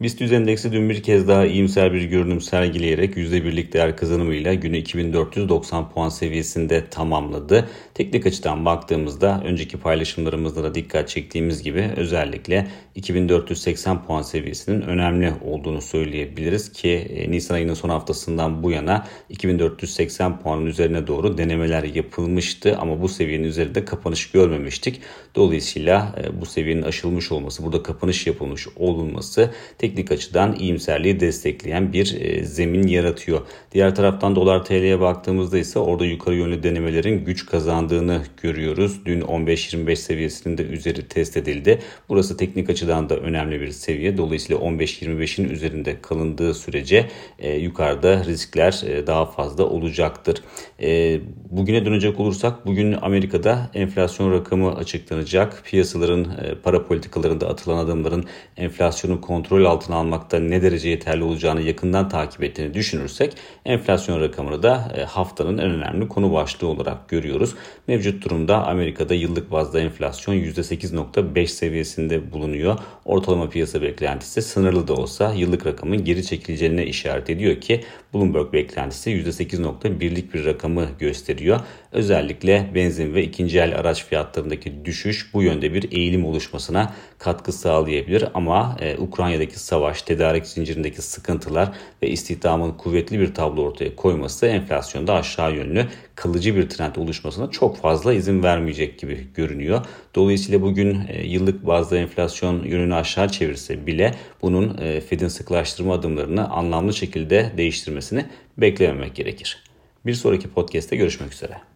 BIST endeksi dün bir kez daha iyimser bir görünüm sergileyerek %1'lik değer kazanımıyla günü 2490 puan seviyesinde tamamladı. Teknik açıdan baktığımızda önceki paylaşımlarımızda da dikkat çektiğimiz gibi özellikle 2480 puan seviyesinin önemli olduğunu söyleyebiliriz ki e, Nisan ayının son haftasından bu yana 2480 puanın üzerine doğru denemeler yapılmıştı ama bu seviyenin üzerinde kapanış görmemiştik. Dolayısıyla e, bu seviyenin aşılmış olması, burada kapanış yapılmış olunması teknik açıdan iyimserliği destekleyen bir e, zemin yaratıyor. Diğer taraftan dolar TL'ye baktığımızda ise orada yukarı yönlü denemelerin güç kazandığını görüyoruz. Dün 15-25 seviyesinin de üzeri test edildi. Burası teknik açıdan da önemli bir seviye. Dolayısıyla 15-25'in üzerinde kalındığı sürece e, yukarıda riskler e, daha fazla olacaktır. Bugüne dönecek olursak bugün Amerika'da enflasyon rakamı açıklanacak. Piyasaların para politikalarında atılan adımların enflasyonu kontrol altına almakta ne derece yeterli olacağını yakından takip ettiğini düşünürsek enflasyon rakamını da e, haftanın en önemli konu başlığı olarak görüyoruz. Mevcut durumda Amerika'da yıllık bazda enflasyon %8.5 seviyesinde bulunuyor. Ortalama piyasa beklentisi sınırlı da olsa yıllık rakamın geri çekileceğine işaret ediyor ki Bloomberg beklentisi %8.1'lik bir rakamı gösteriyor. Özellikle benzin ve ikinci el araç fiyatlarındaki düşüş bu yönde bir eğilim oluşmasına katkı sağlayabilir ama e, Ukrayna'daki savaş, tedarik zincirindeki sıkıntılar ve istihdamın kuvvetli bir tablo ortaya koyması enflasyonda aşağı yönlü kalıcı bir trend oluşmasına çok fazla izin vermeyecek gibi görünüyor. Dolayısıyla bugün e, yıllık bazda enflasyon yönünü aşağı çevirse bile bunun e, Fed'in sıklaştırma adımlarını anlamlı şekilde değiştirmesini beklememek gerekir. Bir sonraki podcast'te görüşmek üzere.